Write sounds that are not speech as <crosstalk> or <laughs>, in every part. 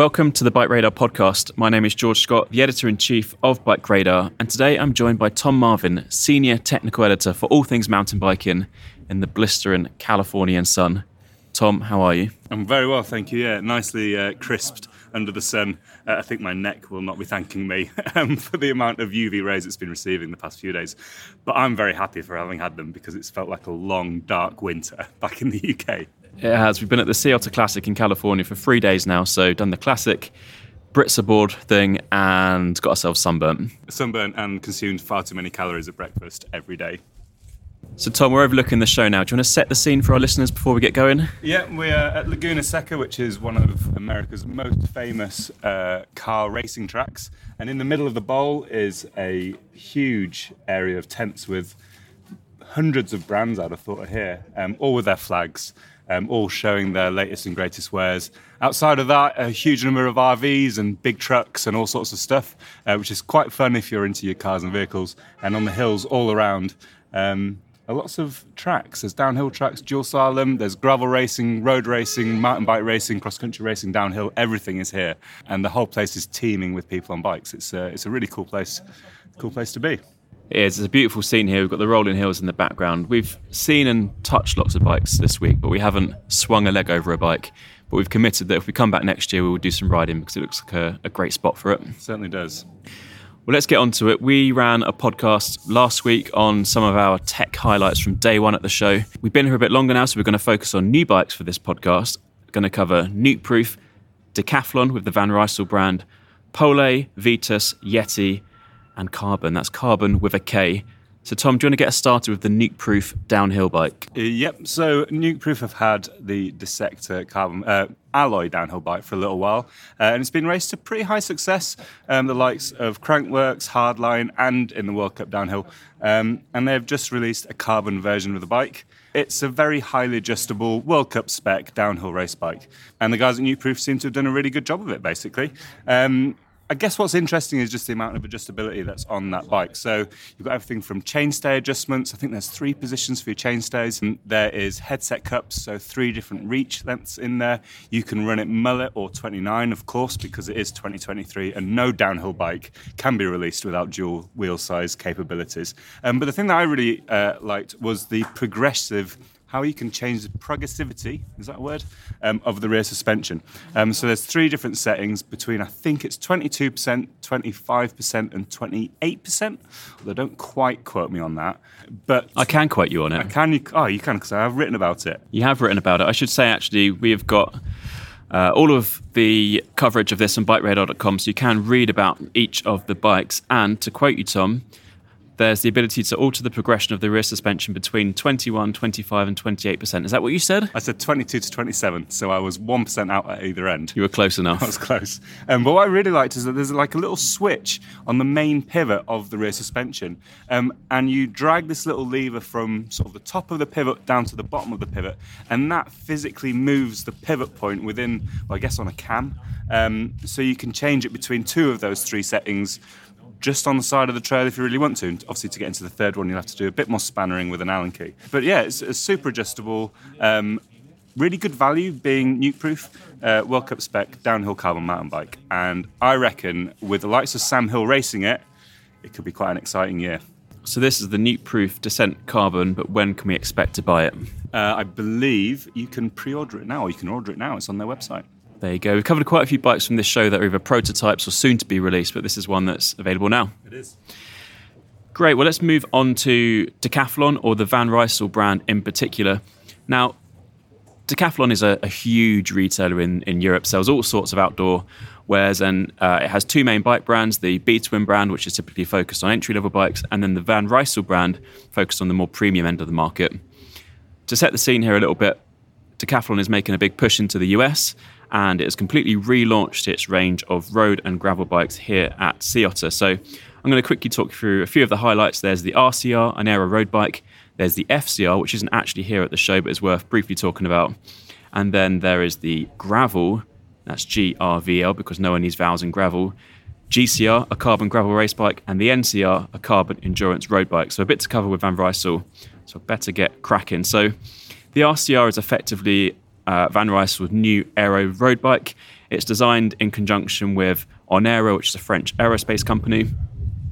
Welcome to the Bike Radar podcast. My name is George Scott, the editor in chief of Bike Radar, and today I'm joined by Tom Marvin, senior technical editor for all things mountain biking in the blistering Californian sun. Tom, how are you? I'm very well, thank you. Yeah, nicely uh, crisped under the sun. Uh, I think my neck will not be thanking me <laughs> um, for the amount of UV rays it's been receiving the past few days. But I'm very happy for having had them because it's felt like a long, dark winter <laughs> back in the UK. It has. We've been at the Sea Otter Classic in California for three days now, so done the classic Brits aboard thing and got ourselves sunburnt. Sunburnt and consumed far too many calories at breakfast every day. So, Tom, we're overlooking the show now. Do you want to set the scene for our listeners before we get going? Yeah, we're at Laguna Seca, which is one of America's most famous uh, car racing tracks. And in the middle of the bowl is a huge area of tents with hundreds of brands, I'd have thought, are here, um, all with their flags. Um, all showing their latest and greatest wares. Outside of that, a huge number of RVs and big trucks and all sorts of stuff, uh, which is quite fun if you're into your cars and vehicles. And on the hills all around, um, lots of tracks. There's downhill tracks, dual slalom, there's gravel racing, road racing, mountain bike racing, cross country racing, downhill. Everything is here, and the whole place is teeming with people on bikes. It's a, it's a really cool place, cool place to be. It is. It's a beautiful scene here. We've got the rolling hills in the background. We've seen and touched lots of bikes this week, but we haven't swung a leg over a bike. But we've committed that if we come back next year, we will do some riding because it looks like a, a great spot for it. Certainly does. Well, let's get on to it. We ran a podcast last week on some of our tech highlights from day one at the show. We've been here a bit longer now, so we're going to focus on new bikes for this podcast. We're going to cover Nukeproof, Decathlon with the Van Rysel brand, Pole, Vitus, Yeti, and Karbon. That's Karbon with a K. So, Tom, do you want to get us started with the Nukeproof downhill bike? Uh, yep. So, Nukeproof have had the Dissector carbon uh, alloy downhill bike for a little while, uh, and it's been raced to pretty high success. Um, the likes of Crankworx, Hardline, and in the World Cup downhill. Um, and they've just released a carbon version of the bike. It's a very highly adjustable World Cup spec downhill race bike, and the guys at Nukeproof seem to have done a really good job of it. Basically. Um, I guess what's interesting is just the amount of adjustability that's on that bike. So you've got everything from chainstay adjustments. I think there's three positions for your chainstays. And there is headset cups, so three different reach lengths in there. You can run it mullet or 29, of course, because it is 2023, and no downhill bike can be released without dual wheel size capabilities. Um, but the thing that I really uh, liked was the progressive how you can change the progressivity, is that a word, um, of the rear suspension. Um, so there's three different settings between, I think it's 22%, 25% and 28%, although don't quite quote me on that. But I can quote you on it. I can, you, oh, you can, because I have written about it. You have written about it. I should say, actually, we have got uh, all of the coverage of this on bikeradar.com, so you can read about each of the bikes. And to quote you, Tom, there's the ability to alter the progression of the rear suspension between 21, 25, and 28%. Is that what you said? I said 22 to 27, so I was 1% out at either end. You were close <laughs> enough. I was close. Um, but what I really liked is that there's like a little switch on the main pivot of the rear suspension. Um, and you drag this little lever from sort of the top of the pivot down to the bottom of the pivot. And that physically moves the pivot point within, well, I guess, on a cam. Um, so you can change it between two of those three settings just on the side of the trail if you really want to. And obviously, to get into the third one, you'll have to do a bit more spannering with an Allen key. But yeah, it's, it's super adjustable. Um, really good value being Nukeproof, uh, World Cup spec downhill carbon mountain bike. And I reckon with the likes of Sam Hill racing it, it could be quite an exciting year. So this is the nuke proof Dissent carbon, but when can we expect to buy it? Uh, I believe you can pre order it now, or you can order it now. It's on their website. There you go. We've covered quite a few bikes from this show that are either prototypes or soon to be released, but this is one that's available now. It is. Great. Well, let's move on to Decathlon or the Van Rysel brand in particular. Now, Decathlon is a, a huge retailer in, in Europe, sells all sorts of outdoor wares, and uh, it has two main bike brands the B Twin brand, which is typically focused on entry level bikes, and then the Van Rysel brand, focused on the more premium end of the market. To set the scene here a little bit, Decathlon is making a big push into the US and it has completely relaunched its range of road and gravel bikes here at Sea Otter. So I'm going to quickly talk through a few of the highlights. There's the RCR, an aero road bike. There's the FCR, which isn't actually here at the show, but is worth briefly talking about. And then there is the gravel, that's GRVL because no one needs vowels in gravel. GCR, a carbon gravel race bike, and the NCR, a carbon endurance road bike. So a bit to cover with Van Rysel, so better get cracking. So the RCR is effectively uh, Van Rysel's new aero road bike. It's designed in conjunction with Onera, which is a French aerospace company.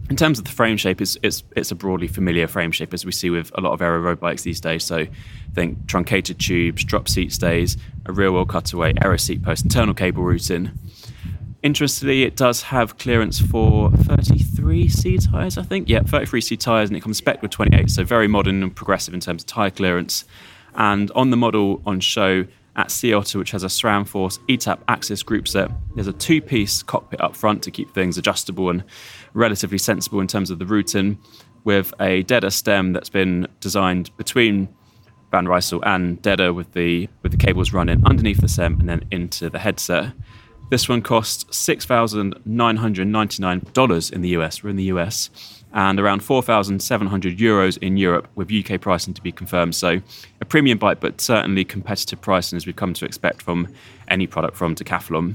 In terms of the frame shape, it's, it's, it's a broadly familiar frame shape as we see with a lot of aero road bikes these days. So think truncated tubes, drop seat stays, a rear wheel cutaway, aero seat post, internal cable routing. Interestingly, it does have clearance for 33C tyres, I think. Yeah, 33C tyres, and it comes spec with 28, so very modern and progressive in terms of tyre clearance. And on the model on show, at Sea Otter, which has a SRAM Force ETAP AXS group set. There's a two piece cockpit up front to keep things adjustable and relatively sensible in terms of the routing, with a DEDA stem that's been designed between Van Rysel and DEDA with the, with the cables running underneath the stem and then into the headset. This one costs $6,999 in the US. We're in the US and around 4,700 euros in Europe, with UK pricing to be confirmed. So, a premium bike, but certainly competitive pricing as we've come to expect from any product from Decathlon.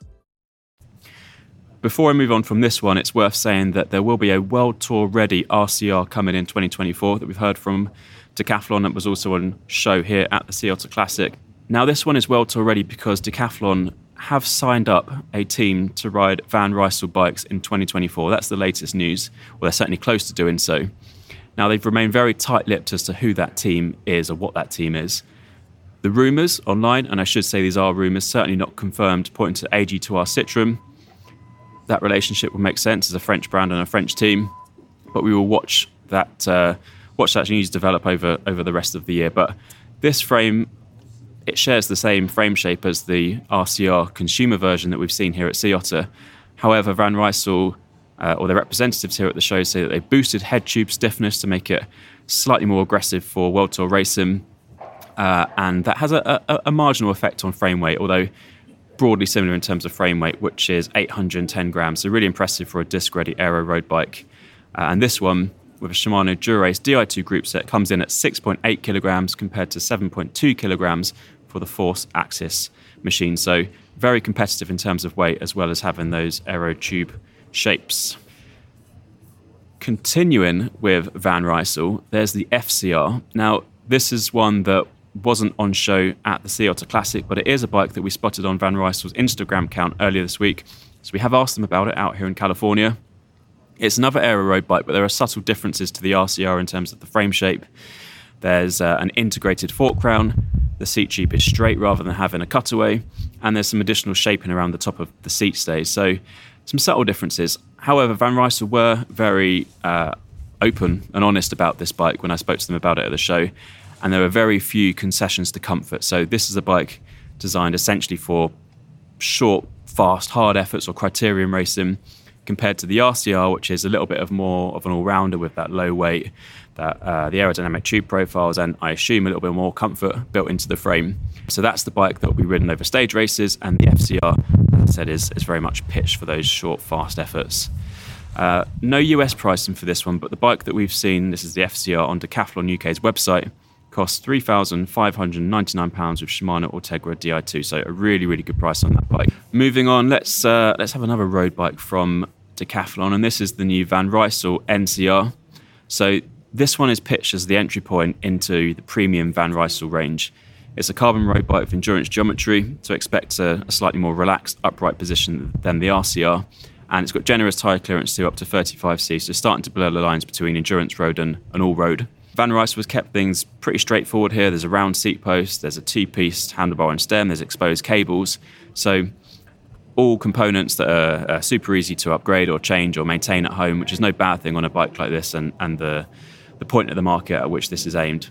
Before I move on from this one, it's worth saying that there will be a World Tour ready RCR coming in 2024 that we've heard from Decathlon that was also on show here at the Sea Otter Classic. Now, this one is World Tour ready because Decathlon have signed up a team to ride Van Rysel bikes in 2024. That's the latest news. Well, they're certainly close to doing so. Now, they've remained very tight lipped as to who that team is or what that team is. The rumours online, and I should say these are rumours, certainly not confirmed, pointing to AG2R Citroen, that relationship will make sense as a French brand and a French team. But we will watch that uh, watch that news develop over over the rest of the year. But this frame it shares the same frame shape as the RCR consumer version that we've seen here at Sea Otter. However, Van Rysel uh, or their representatives here at the show say that they boosted head tube stiffness to make it slightly more aggressive for World Tour racing. Uh, and that has a, a, a, marginal effect on frame weight, although broadly similar in terms of frame weight, which is 810 grams. So really impressive for a disc ready aero road bike. Uh, and this one, with a Shimano Dura-Ace Di2 group set, comes in at 6.8 kilograms compared to 7.2 kilograms for the Force AXS machine. So very competitive in terms of weight, as well as having those aero tube shapes. Continuing with Van Rysel, there's the FCR. Now, this is one that wasn't on show at the Sea Otter Classic, but it is a bike that we spotted on Van Rysel's Instagram account earlier this week. So we have asked them about it out here in California. It's another aero road bike, but there are subtle differences to the RCR in terms of the frame shape. There's uh, an integrated fork crown. The seat tube is straight rather than having a cutaway, and there's some additional shaping around the top of the seat stays. So, some subtle differences. However, Van Rysel were very uh, open and honest about this bike when I spoke to them about it at the show, and there are very few concessions to comfort. So, this is a bike designed essentially for short, fast, hard efforts or criterium racing compared to the RCR, which is a little bit of more of an all-rounder with that low weight, that uh, the aerodynamic tube profiles, and I assume a little bit more comfort built into the frame. So that's the bike that will be ridden over stage races, and the FCR, as I said, is, is very much pitched for those short, fast efforts. Uh, no US pricing for this one, but the bike that we've seen, this is the FCR on Decathlon UK's website, costs £3,599 with Shimano Ultegra Di2. So a really, really good price on that bike. Moving on, let's uh, let's have another road bike from Decathlon, and this is the new Van Rysel NCR. So this one is pitched as the entry point into the premium Van Rysel range. It's a carbon road bike with endurance geometry, so expect a, a slightly more relaxed upright position than the RCR. And it's got generous tyre clearance to up to 35C, so starting to blur the lines between endurance road and, and all road. Van Rysel has kept things pretty straightforward here. There's a round seat post, there's a two piece handlebar and stem, there's exposed cables. So, all components that are, are, super easy to upgrade or change or maintain at home, which is no bad thing on a bike like this and, and the, the point of the market at which this is aimed.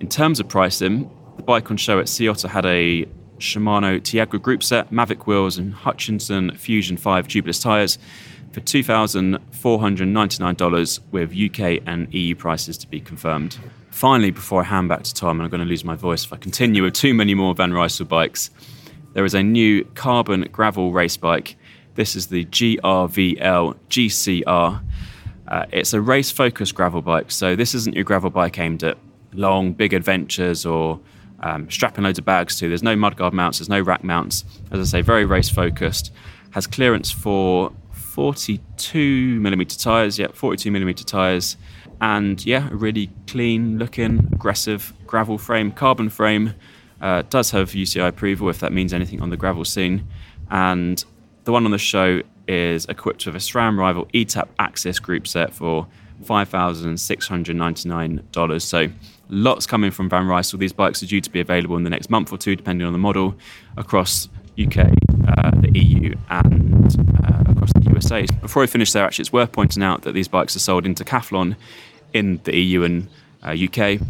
In terms of pricing, the bike on show at Sea Otter had a Shimano Tiagra group set, Mavic wheels, and Hutchinson Fusion 5 tubeless tyres for $2,499 with UK and EU prices to be confirmed. Finally, before I hand back to Tom, and I'm going to lose my voice if I continue with too many more Van Rysel bikes, there is a new carbon gravel race bike. This is the GRVL GCR. Uh, it's a race focused gravel bike, so this isn't your gravel bike aimed at long, big adventures or um, strapping loads of bags to. There's no mudguard mounts, there's no rack mounts. As I say, very race focused. Has clearance for 42 millimeter tires. Yeah, 42 millimeter tires, and yeah, a really clean looking, aggressive gravel frame, carbon frame. Uh, does have UCI approval if that means anything on the gravel scene, and the one on the show is equipped with a SRAM rival ETAP AXS group set for $5,699. So lots coming from Van Rysel. These bikes are due to be available in the next month or two, depending on the model, across UK, uh, the EU, and uh, USA. Before I finish there, actually, it's worth pointing out that these bikes are sold in Decathlon in the EU and uh, UK.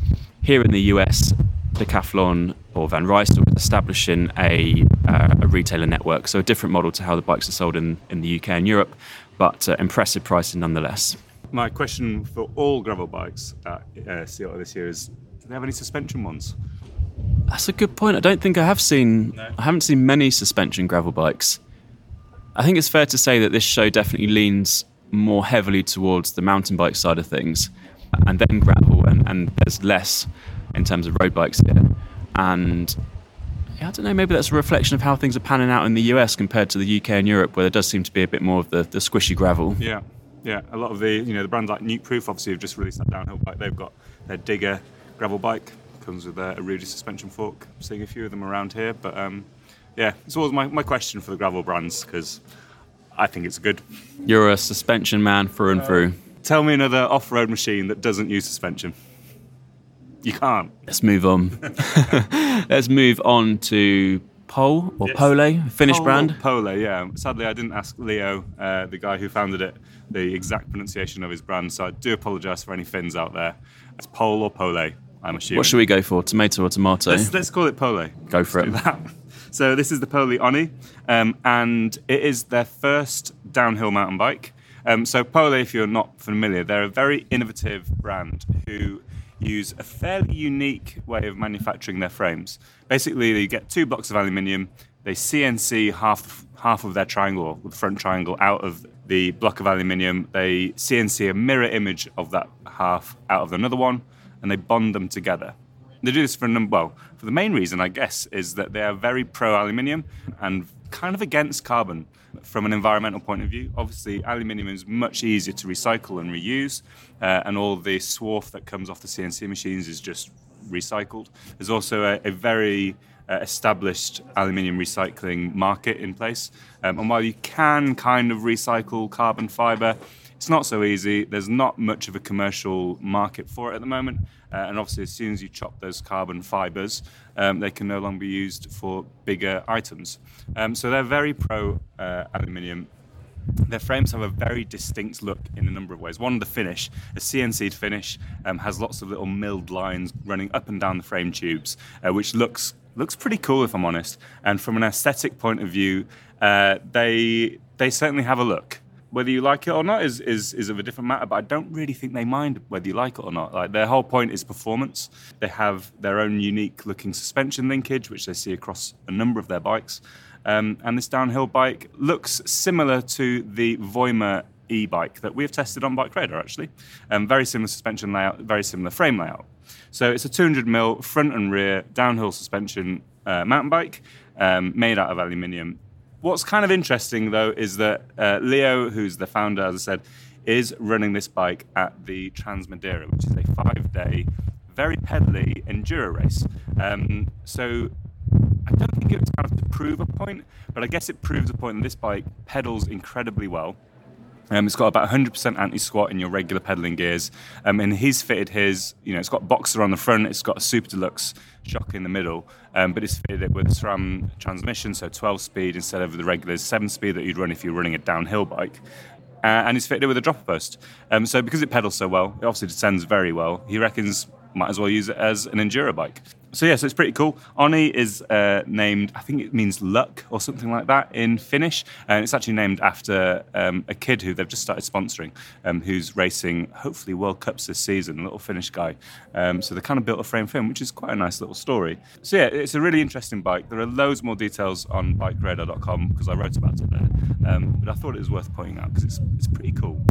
Here in the US, Decathlon or Van Rysel is establishing a, uh, a, retailer network, so a different model to how the bikes are sold in, in the UK and Europe, but uh, impressive pricing nonetheless. My question for all gravel bikes at uh, Sea Otter this year is: Do they have any suspension ones? That's a good point. I don't think I have seen. No. I haven't seen many suspension gravel bikes. I think it's fair to say that this show definitely leans more heavily towards the mountain bike side of things, and then gravel, and, and there's less in terms of road bikes here. And I don't know. Maybe that's a reflection of how things are panning out in the US compared to the UK and Europe, where there does seem to be a bit more of the, the squishy gravel. Yeah, yeah. A lot of the you know the brands like Nukeproof obviously have just released that downhill bike. They've got their Digger gravel bike comes with a, a Rudy suspension fork. seeing a few of them around here, but um, yeah, it's always my, my question for the gravel brands because I think it's good. You're a suspension man through and uh, through. Tell me another off-road machine that doesn't use suspension. You can't. Let's move on. <laughs> Let's move on to Pole or yes. Pole, Finnish Pole brand. Pole, yeah. Sadly, I didn't ask Leo, uh, the guy who founded it, the exact pronunciation of his brand, so I do apologise for any Finns out there. It's Pole or Pole. I'm assuming. What should we go for? Tomato or tomato? Let's, let's call it pole. Go for let's it. So this is the Pole Oni, um, and it is their first downhill mountain bike. Um, so Pole, if you're not familiar, they're a very innovative brand who use a fairly unique way of manufacturing their frames. Basically, they get two blocks of aluminium, they CNC half half of their triangle, the front triangle, out of the block of aluminium. They CNC a mirror image of that half out of another one and they bond them together. They do this for a number, well, for the main reason, I guess, is that they are very pro aluminium and kind of against carbon from an environmental point of view. Obviously, aluminium is much easier to recycle and reuse, uh, and all the swarf that comes off the CNC machines is just recycled. There's also a, a very uh, established aluminium recycling market in place. Um, and while you can kind of recycle carbon fiber, It's not so easy. There's not much of a commercial market for it at the moment. Uh, and obviously, as soon as you chop those carbon fibers, um, they can no longer be used for bigger items. Um, so they're very pro uh, aluminium their frames have a very distinct look in a number of ways. One, the finish, a CNC'd finish, um, has lots of little milled lines running up and down the frame tubes, uh, which looks looks pretty cool if I'm honest. And from an aesthetic point of view, uh, they they certainly have a look. Whether you like it or not is, is is of a different matter, but I don't really think they mind whether you like it or not. Like their whole point is performance. They have their own unique looking suspension linkage, which they see across a number of their bikes. Um, and this downhill bike looks similar to the Voima e-bike that we have tested on Bike Radar actually. Um, very similar suspension layout, very similar frame layout. So it's a 200 mil front and rear downhill suspension uh, mountain bike um, made out of aluminium. What's kind of interesting though is that uh, Leo, who's the founder, as I said, is running this bike at the Transmadeira, which is a five-day, very pedally enduro race. Um, so I don't think it's kind of to prove a point, but I guess it proves a point that this bike pedals incredibly well. Um, it's got about 100% anti-squat in your regular pedaling gears, um, and he's fitted his. You know, it's got BoXXer on the front. It's got a super deluxe shock in the middle, um, but it's fitted it with a SRAM transmission, so 12 speed instead of the regular 7 speed that you'd run if you're running a downhill bike. Uh, and it's fitted it with a dropper post. Um, so because it pedals so well, it obviously descends very well. He reckons might as well use it as an enduro bike so yeah, so it's pretty cool. Oni is uh, named, I think it means luck or something like that in Finnish, and it's actually named after um, a kid who they've just started sponsoring, um, who's racing hopefully World Cups this season, a little Finnish guy. Um, so they kind of built a frame for him, which is quite a nice little story. So yeah, it's a really interesting bike. There are loads more details on bikeradar.com because I wrote about it there, um, but I thought it was worth pointing out because it's it's pretty cool.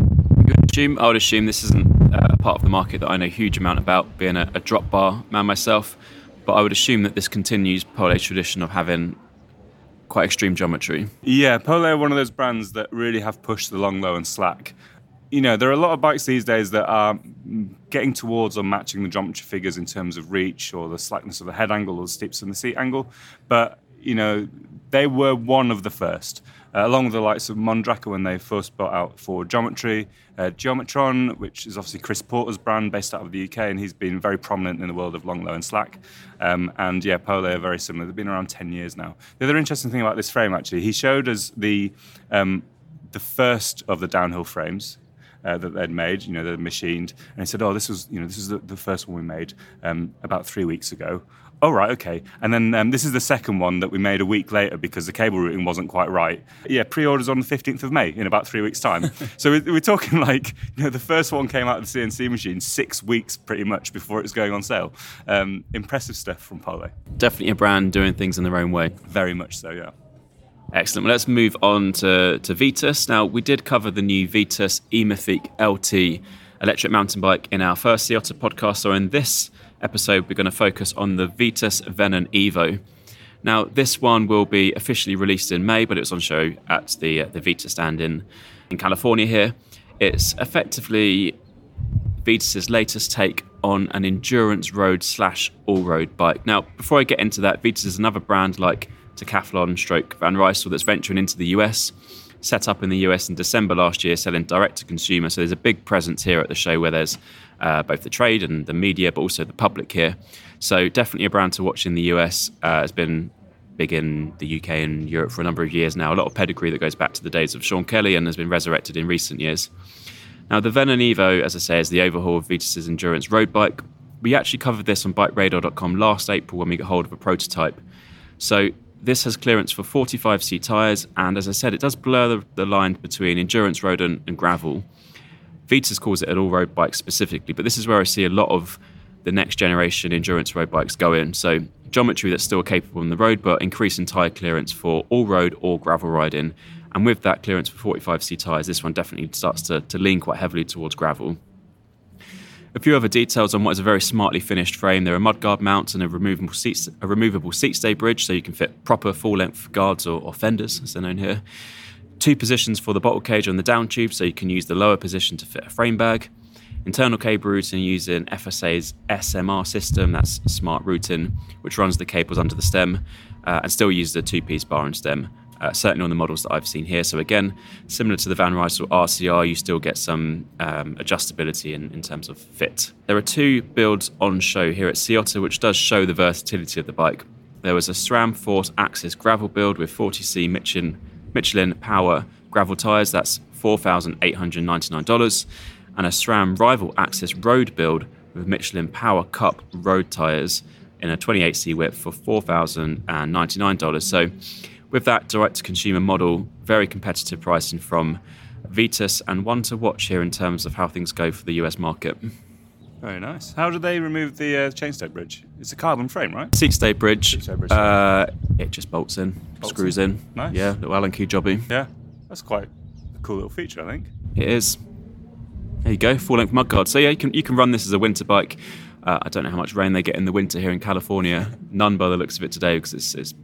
Assume, I would assume this isn't uh, a part of the market that I know a huge amount about, being a, a drop bar man myself. But I would assume that this continues Pole's tradition of having quite extreme geometry. Yeah, Pole are one of those brands that really have pushed the long, low, and slack. You know, there are a lot of bikes these days that are getting towards or matching the geometry figures in terms of reach or the slackness of the head angle or the steeps in the seat angle. But, you know, they were one of the first uh, along with the likes of Mondraker when they first brought out for Geometry, uh, Geometron, which is obviously Chris Porter's brand based out of the UK, and he's been very prominent in the world of long, low, and slack. Um, and yeah, Pole are very similar. They've been around 10 years now. The other interesting thing about this frame, actually, he showed us the um, the first of the downhill frames. Uh, that they'd made, you know, they'd machined, and he said, "Oh, this was, you know, this is the, the first one we made um, about three weeks ago." Oh right, okay. And then um, this is the second one that we made a week later because the cable routing wasn't quite right. Yeah, pre-orders on the 15th of May in about three weeks' time. <laughs> so we're, we're, talking like you know the first one came out of the CNC machine six weeks pretty much before it was going on sale. Um, impressive stuff from Polo. Definitely a brand doing things in their own way. Very much so, yeah. Excellent. Well, let's move on to, to Vitus. Now, we did cover the new Vitus e-Mythique LT electric mountain bike in our first Sea Otter podcast. So, in this episode, we're going to focus on the Vitus Venon Evo. Now, this one will be officially released in May, but it was on show at the uh, the Vitus stand in in California. Here, it's effectively Vitus's latest take on an endurance road slash all road bike. Now, before I get into that, Vitus is another brand like Decathlon, Stroke, Van Rysel that's venturing into the US. Set up in the US in December last year, selling direct to consumer. So there's a big presence here at the show where there's uh, both the trade and the media, but also the public here. So definitely a brand to watch in the US. Uh, has been big in the UK and Europe for a number of years now. A lot of pedigree that goes back to the days of Sean Kelly and has been resurrected in recent years. Now, the Venon Evo, as I say, is the overhaul of Vitus's endurance road bike. We actually covered this on bikeradar.com last April when we got hold of a prototype. So this has clearance for 45C tyres, and as I said, it does blur the, the line between endurance road and, and gravel. Vitus calls it an all road bike specifically, but this is where I see a lot of the next generation endurance road bikes go in. So geometry that's still capable on the road, but increasing tyre clearance for all road or gravel riding. And with that clearance for 45C tyres, this one definitely starts to, to lean quite heavily towards gravel. A few other details on what is a very smartly finished frame. There are mudguard mounts and a removable seat, a removable seat stay bridge, so you can fit proper full-length guards or, or fenders, as they're known here two positions for the bottle cage on the down tube, so you can use the lower position to fit a frame bag. Internal cable routing using FSA's SMR system, that's smart routing, which runs the cables under the stem uh, and still uses a two piece bar and stem uh, certainly on the models that I've seen here. So again, similar to the Van Rysel RCR, you still get some um, adjustability in, in terms of fit. There are two builds on show here at Otter, which does show the versatility of the bike. There was a SRAM Force AXS gravel build with 40C Michelin, Michelin Power gravel tyres, that's $4,899, and a SRAM Rival AXS road build with Michelin Power Cup road tyres in a 28C whip for $4,099. So with that direct to consumer model, very competitive pricing from Vitus and one to watch here in terms of how things go for the US market. Very nice. How do they remove the uh, chainstay bridge? It's a carbon frame, right? Seat stay bridge. Stay bridge. Uh, it just bolts in, Bolts screws in. in. Nice. Yeah, little Allen key jobby. Yeah, that's quite a cool little feature, I think. It is. There you go, full length mudguard. So yeah, you can you can run this as a winter bike. Uh, I don't know how much rain they get in the winter here in California. None by the looks of it today because it's, it's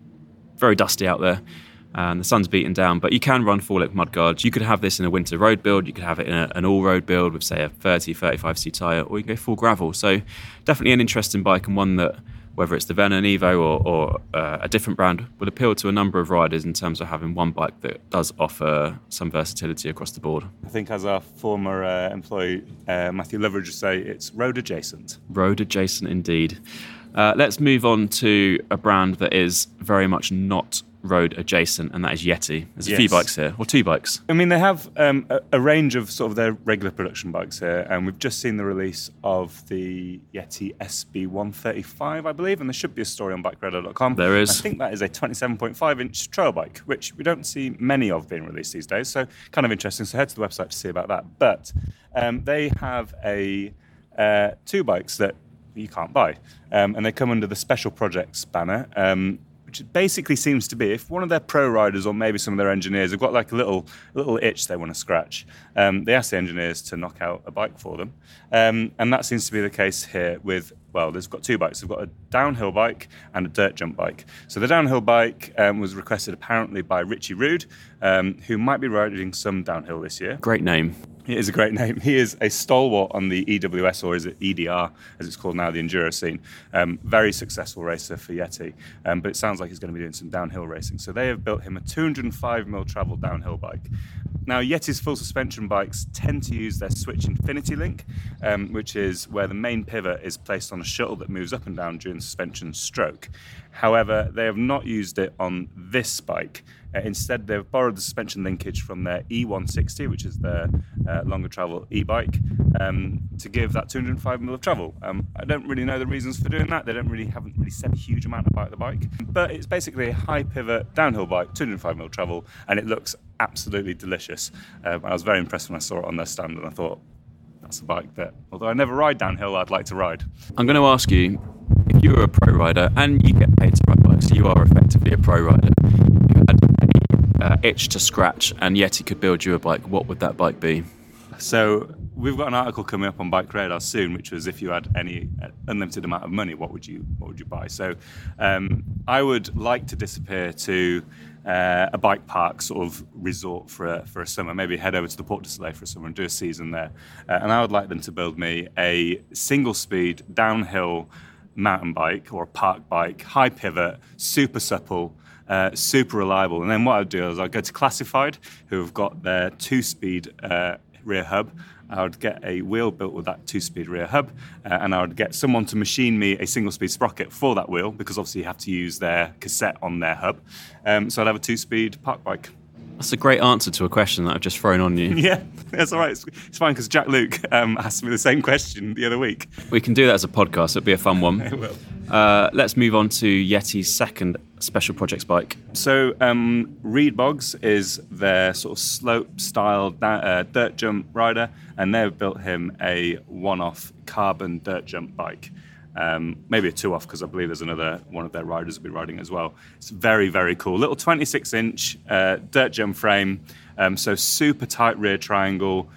very dusty out there and the sun's beating down. But you can run full length mudguards. You could have this in a winter road build. You could have it in a, an all road build with say a 30, 35c tyre, or you can go full gravel. So definitely an interesting bike and one that whether it's the Venon Evo or, or uh, a different brand, would appeal to a number of riders in terms of having one bike that does offer some versatility across the board. I think, as our former uh, employee uh, Matthew Loveridge would say, it's road adjacent. Road adjacent indeed. Uh, let's move on to a brand that is very much not road adjacent, and that is Yeti. There's a few bikes here, or two bikes. I mean, they have um, a, a range of sort of their regular production bikes here, and we've just seen the release of the Yeti SB135, I believe, and there should be a story on bikeradar.com. There is. I think that is a 27.5 inch trail bike, which we don't see many of being released these days, so kind of interesting. So head to the website to see about that. But um, they have a uh, two bikes that you can't buy, um, and they come under the special projects banner. Which basically seems to be if one of their pro riders or maybe some of their engineers have got like a little little itch they want to scratch, um, they ask the engineers to knock out a bike for them, um, and that seems to be the case here with. Well, they've got two bikes. They've got a downhill bike and a dirt jump bike. So the downhill bike um, was requested apparently by Richie Rude, um, who might be riding some downhill this year. Great name. It is a great name. He is a stalwart on the EWS, or is it EDR, as it's called now, the enduro scene. Um, very successful racer for Yeti, um, but it sounds like he's going to be doing some downhill racing. So they have built him a 205 mil travel downhill bike. Now, Yeti's full suspension bikes tend to use their Switch Infinity Link, um, which is where the main pivot is placed on a shuttle that moves up and down during suspension stroke. However, they have not used it on this bike. Uh, instead, they've borrowed the suspension linkage from their E160, which is their uh, longer travel e-bike, um, to give that 205 mil of travel. Um, I don't really know the reasons for doing that. They don't really haven't really said a huge amount about the bike, but it's basically a high pivot downhill bike, 205 mil travel, and it looks absolutely delicious. Um, I was very impressed when I saw it on their stand, and I thought that's a bike that, although I never ride downhill, I'd like to ride. I'm going to ask you if you were a pro rider and you get paid to ride bikes, you are effectively a pro rider. You had a uh, itch to scratch, and Yeti could build you a bike. What would that bike be? So we've got an article coming up on Bike Radar soon, which was if you had any uh, unlimited amount of money, what would you what would you buy? So um, I would like to disappear to uh, a bike park sort of resort for a, for a summer. Maybe head over to the Portes du Soleil for a summer and do a season there. Uh, and I would like them to build me a single speed downhill mountain bike or a park bike, high pivot, super supple. Uh, super reliable. And then what I'd do is I'd go to Classified, who have got their two-speed uh, rear hub. I would get a wheel built with that two-speed rear hub, uh, and I would get someone to machine me a single-speed sprocket for that wheel because obviously you have to use their cassette on their hub. Um, so I'd have a two-speed park bike. That's a great answer to a question that I've just thrown on you. <laughs> Yeah, that's all right. It's, it's fine because Jack Luke um, asked me the same question the other week. We can do that as a podcast. It'll be a fun one. <laughs> It will. Uh, let's move on to Yeti's second special projects bike. So um, Reed Boggs is their sort of slope style uh, dirt jump rider, and they've built him a one-off carbon dirt jump bike. Um, maybe a two-off because I believe there's another one of their riders will be riding as well. It's very very cool. Little 26-inch uh, dirt jump frame, um, so super tight rear triangle,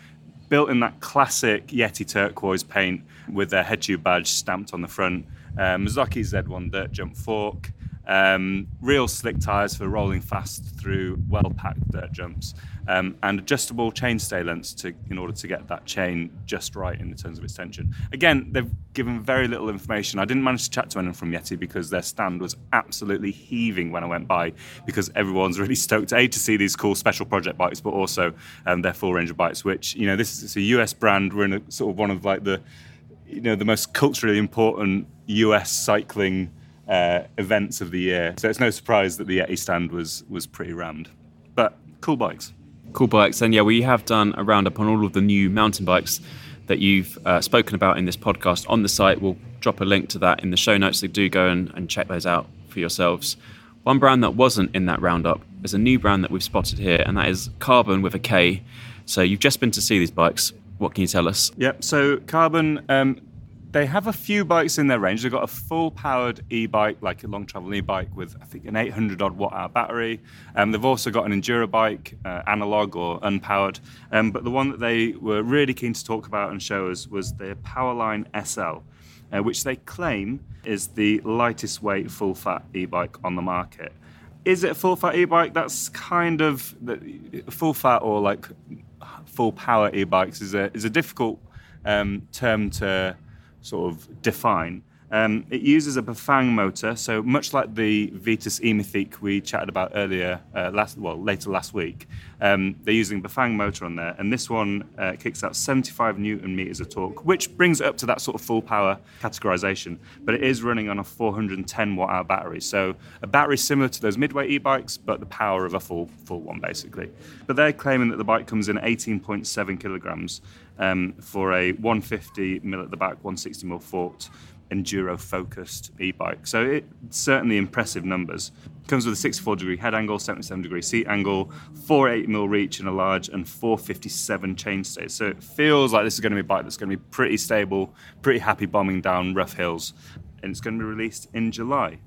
built in that classic Yeti turquoise paint with their head tube badge stamped on the front. Uh, Marzocchi Z1 dirt jump fork. um, real slick tyres for rolling fast through well-packed dirt jumps, um, and adjustable chainstay lengths to in order to get that chain just right in terms of its tension. Again, they've given very little information. I didn't manage to chat to anyone from Yeti because their stand was absolutely heaving when I went by because everyone's <laughs> really stoked a to see these cool special project bikes, but also um, their full range of bikes. Which you know, this is a US brand. We're in a sort of one of like the you know the most culturally important US cycling uh, events of the year. So it's no surprise that the Yeti stand was was pretty rammed. But cool bikes. Cool bikes, and yeah, we have done a roundup on all of the new mountain bikes that you've uh, spoken about in this podcast on the site. We'll drop a link to that in the show notes, so do go and, and check those out for yourselves. One brand that wasn't in that roundup is a new brand that we've spotted here, and that is Karbon with a K. So you've just been to see these bikes. What can you tell us? Yep. So Karbon, um, they have a few bikes in their range. They've got a full powered e bike, like a long travel e bike with, I think, an 800 odd watt hour battery. Um, they've also got an enduro bike, uh, analog or unpowered. Um, but the one that they were really keen to talk about and show us was their Powerline SL, uh, which they claim is the lightest weight full fat e bike on the market. Is it a full fat e bike? That's kind of the, full fat or like full power e bikes is a, is a difficult um, term to sort of define. Um, it uses a Bafang motor, so much like the Vitus e-Mythique we chatted about earlier, uh, last well later last week. Um, they're using Bafang motor on there, and this one uh, kicks out 75 newton meters of torque, which brings it up to that sort of full power categorization. But it is running on a 410 watt hour battery, so a battery similar to those midway e-bikes, but the power of a full full one basically. But they're claiming that the bike comes in 18.7 kilograms um, for a 150 mil at the back, 160 mil forked enduro focused e-bike. So it's certainly impressive numbers. Comes with a 64 degree head angle, 77 degree seat angle, 480 mil reach in a large, and 457 chainstay. So it feels like this is going to be a bike that's going to be pretty stable, pretty happy bombing down rough hills, and it's going to be released in July.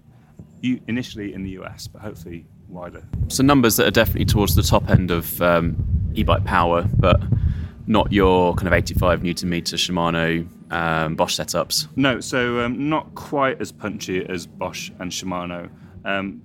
Initially in the US, but hopefully wider. So numbers that are definitely towards the top end of um, e-bike power, but not your kind of 85 newton meter Shimano um, Bosch setups. No, so um, not quite as punchy as Bosch and Shimano. Um,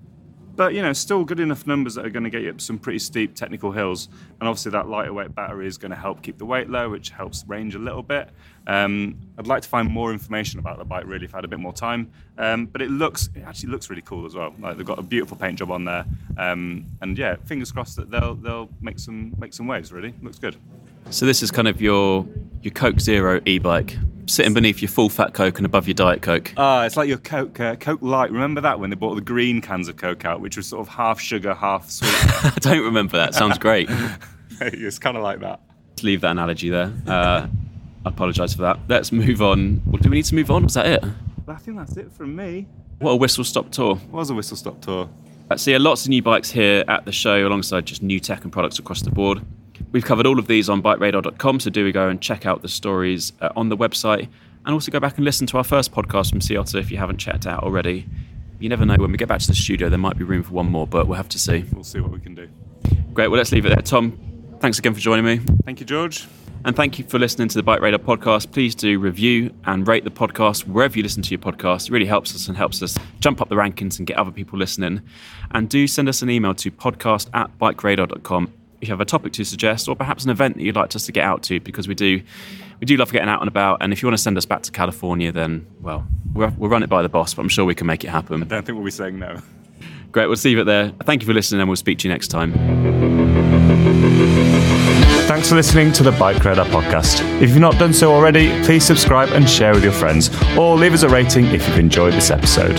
but you know, still good enough numbers that are going to get you up some pretty steep technical hills. And obviously, that lighter weight battery is going to help keep the weight low, which helps range a little bit. Um, I'd like to find more information about the bike really if I had a bit more time. Um, but it looks, it actually looks really cool as well. Like they've got a beautiful paint job on there, um, and yeah, fingers crossed that they'll they'll make some make some waves. Really, looks good. So this is kind of your your Coke Zero e-bike, sitting beneath your full fat Coke and above your Diet Coke. Ah, it's like your Coke uh, Coke Light. Remember that when they brought the green cans of Coke out, which was sort of half sugar, half sweet. <laughs> I don't remember that. Sounds great. <laughs> it's kind of like that. Let's leave that analogy there. Uh, I apologise for that. Let's move on. Well, do we need to move on? Was that it? I think that's it from me. What a whistle stop tour. It was a whistle stop tour. Uh, so yeah, lots of new bikes here at the show, alongside just new tech and products across the board. We've covered all of these on bikeradar.com, so do we go and check out the stories uh, on the website, and also go back and listen to our first podcast from Sea Otter if you haven't checked out already. You never know, when we get back to the studio, there might be room for one more, but we'll have to see. We'll see what we can do. Great, well, let's leave it there. Tom, thanks again for joining me. Thank you, George. And thank you for listening to the Bike Radar podcast. Please do review and rate the podcast wherever you listen to your podcast. It really helps us and helps us jump up the rankings and get other people listening. And do send us an email to podcast at bikeradar.com you have a topic to suggest or perhaps an event that you'd like us to get out to because we do we do love getting out and about and if you want to send us back to California then well we'll, we'll run it by the boss but I'm sure we can make it happen. I don't think we'll be saying no. Great, we'll leave it there. Thank you for listening and we'll speak to you next time. Thanks for listening to the Bike Radar podcast. If you've not done so already, please subscribe and share with your friends, or leave us a rating if you've enjoyed this episode.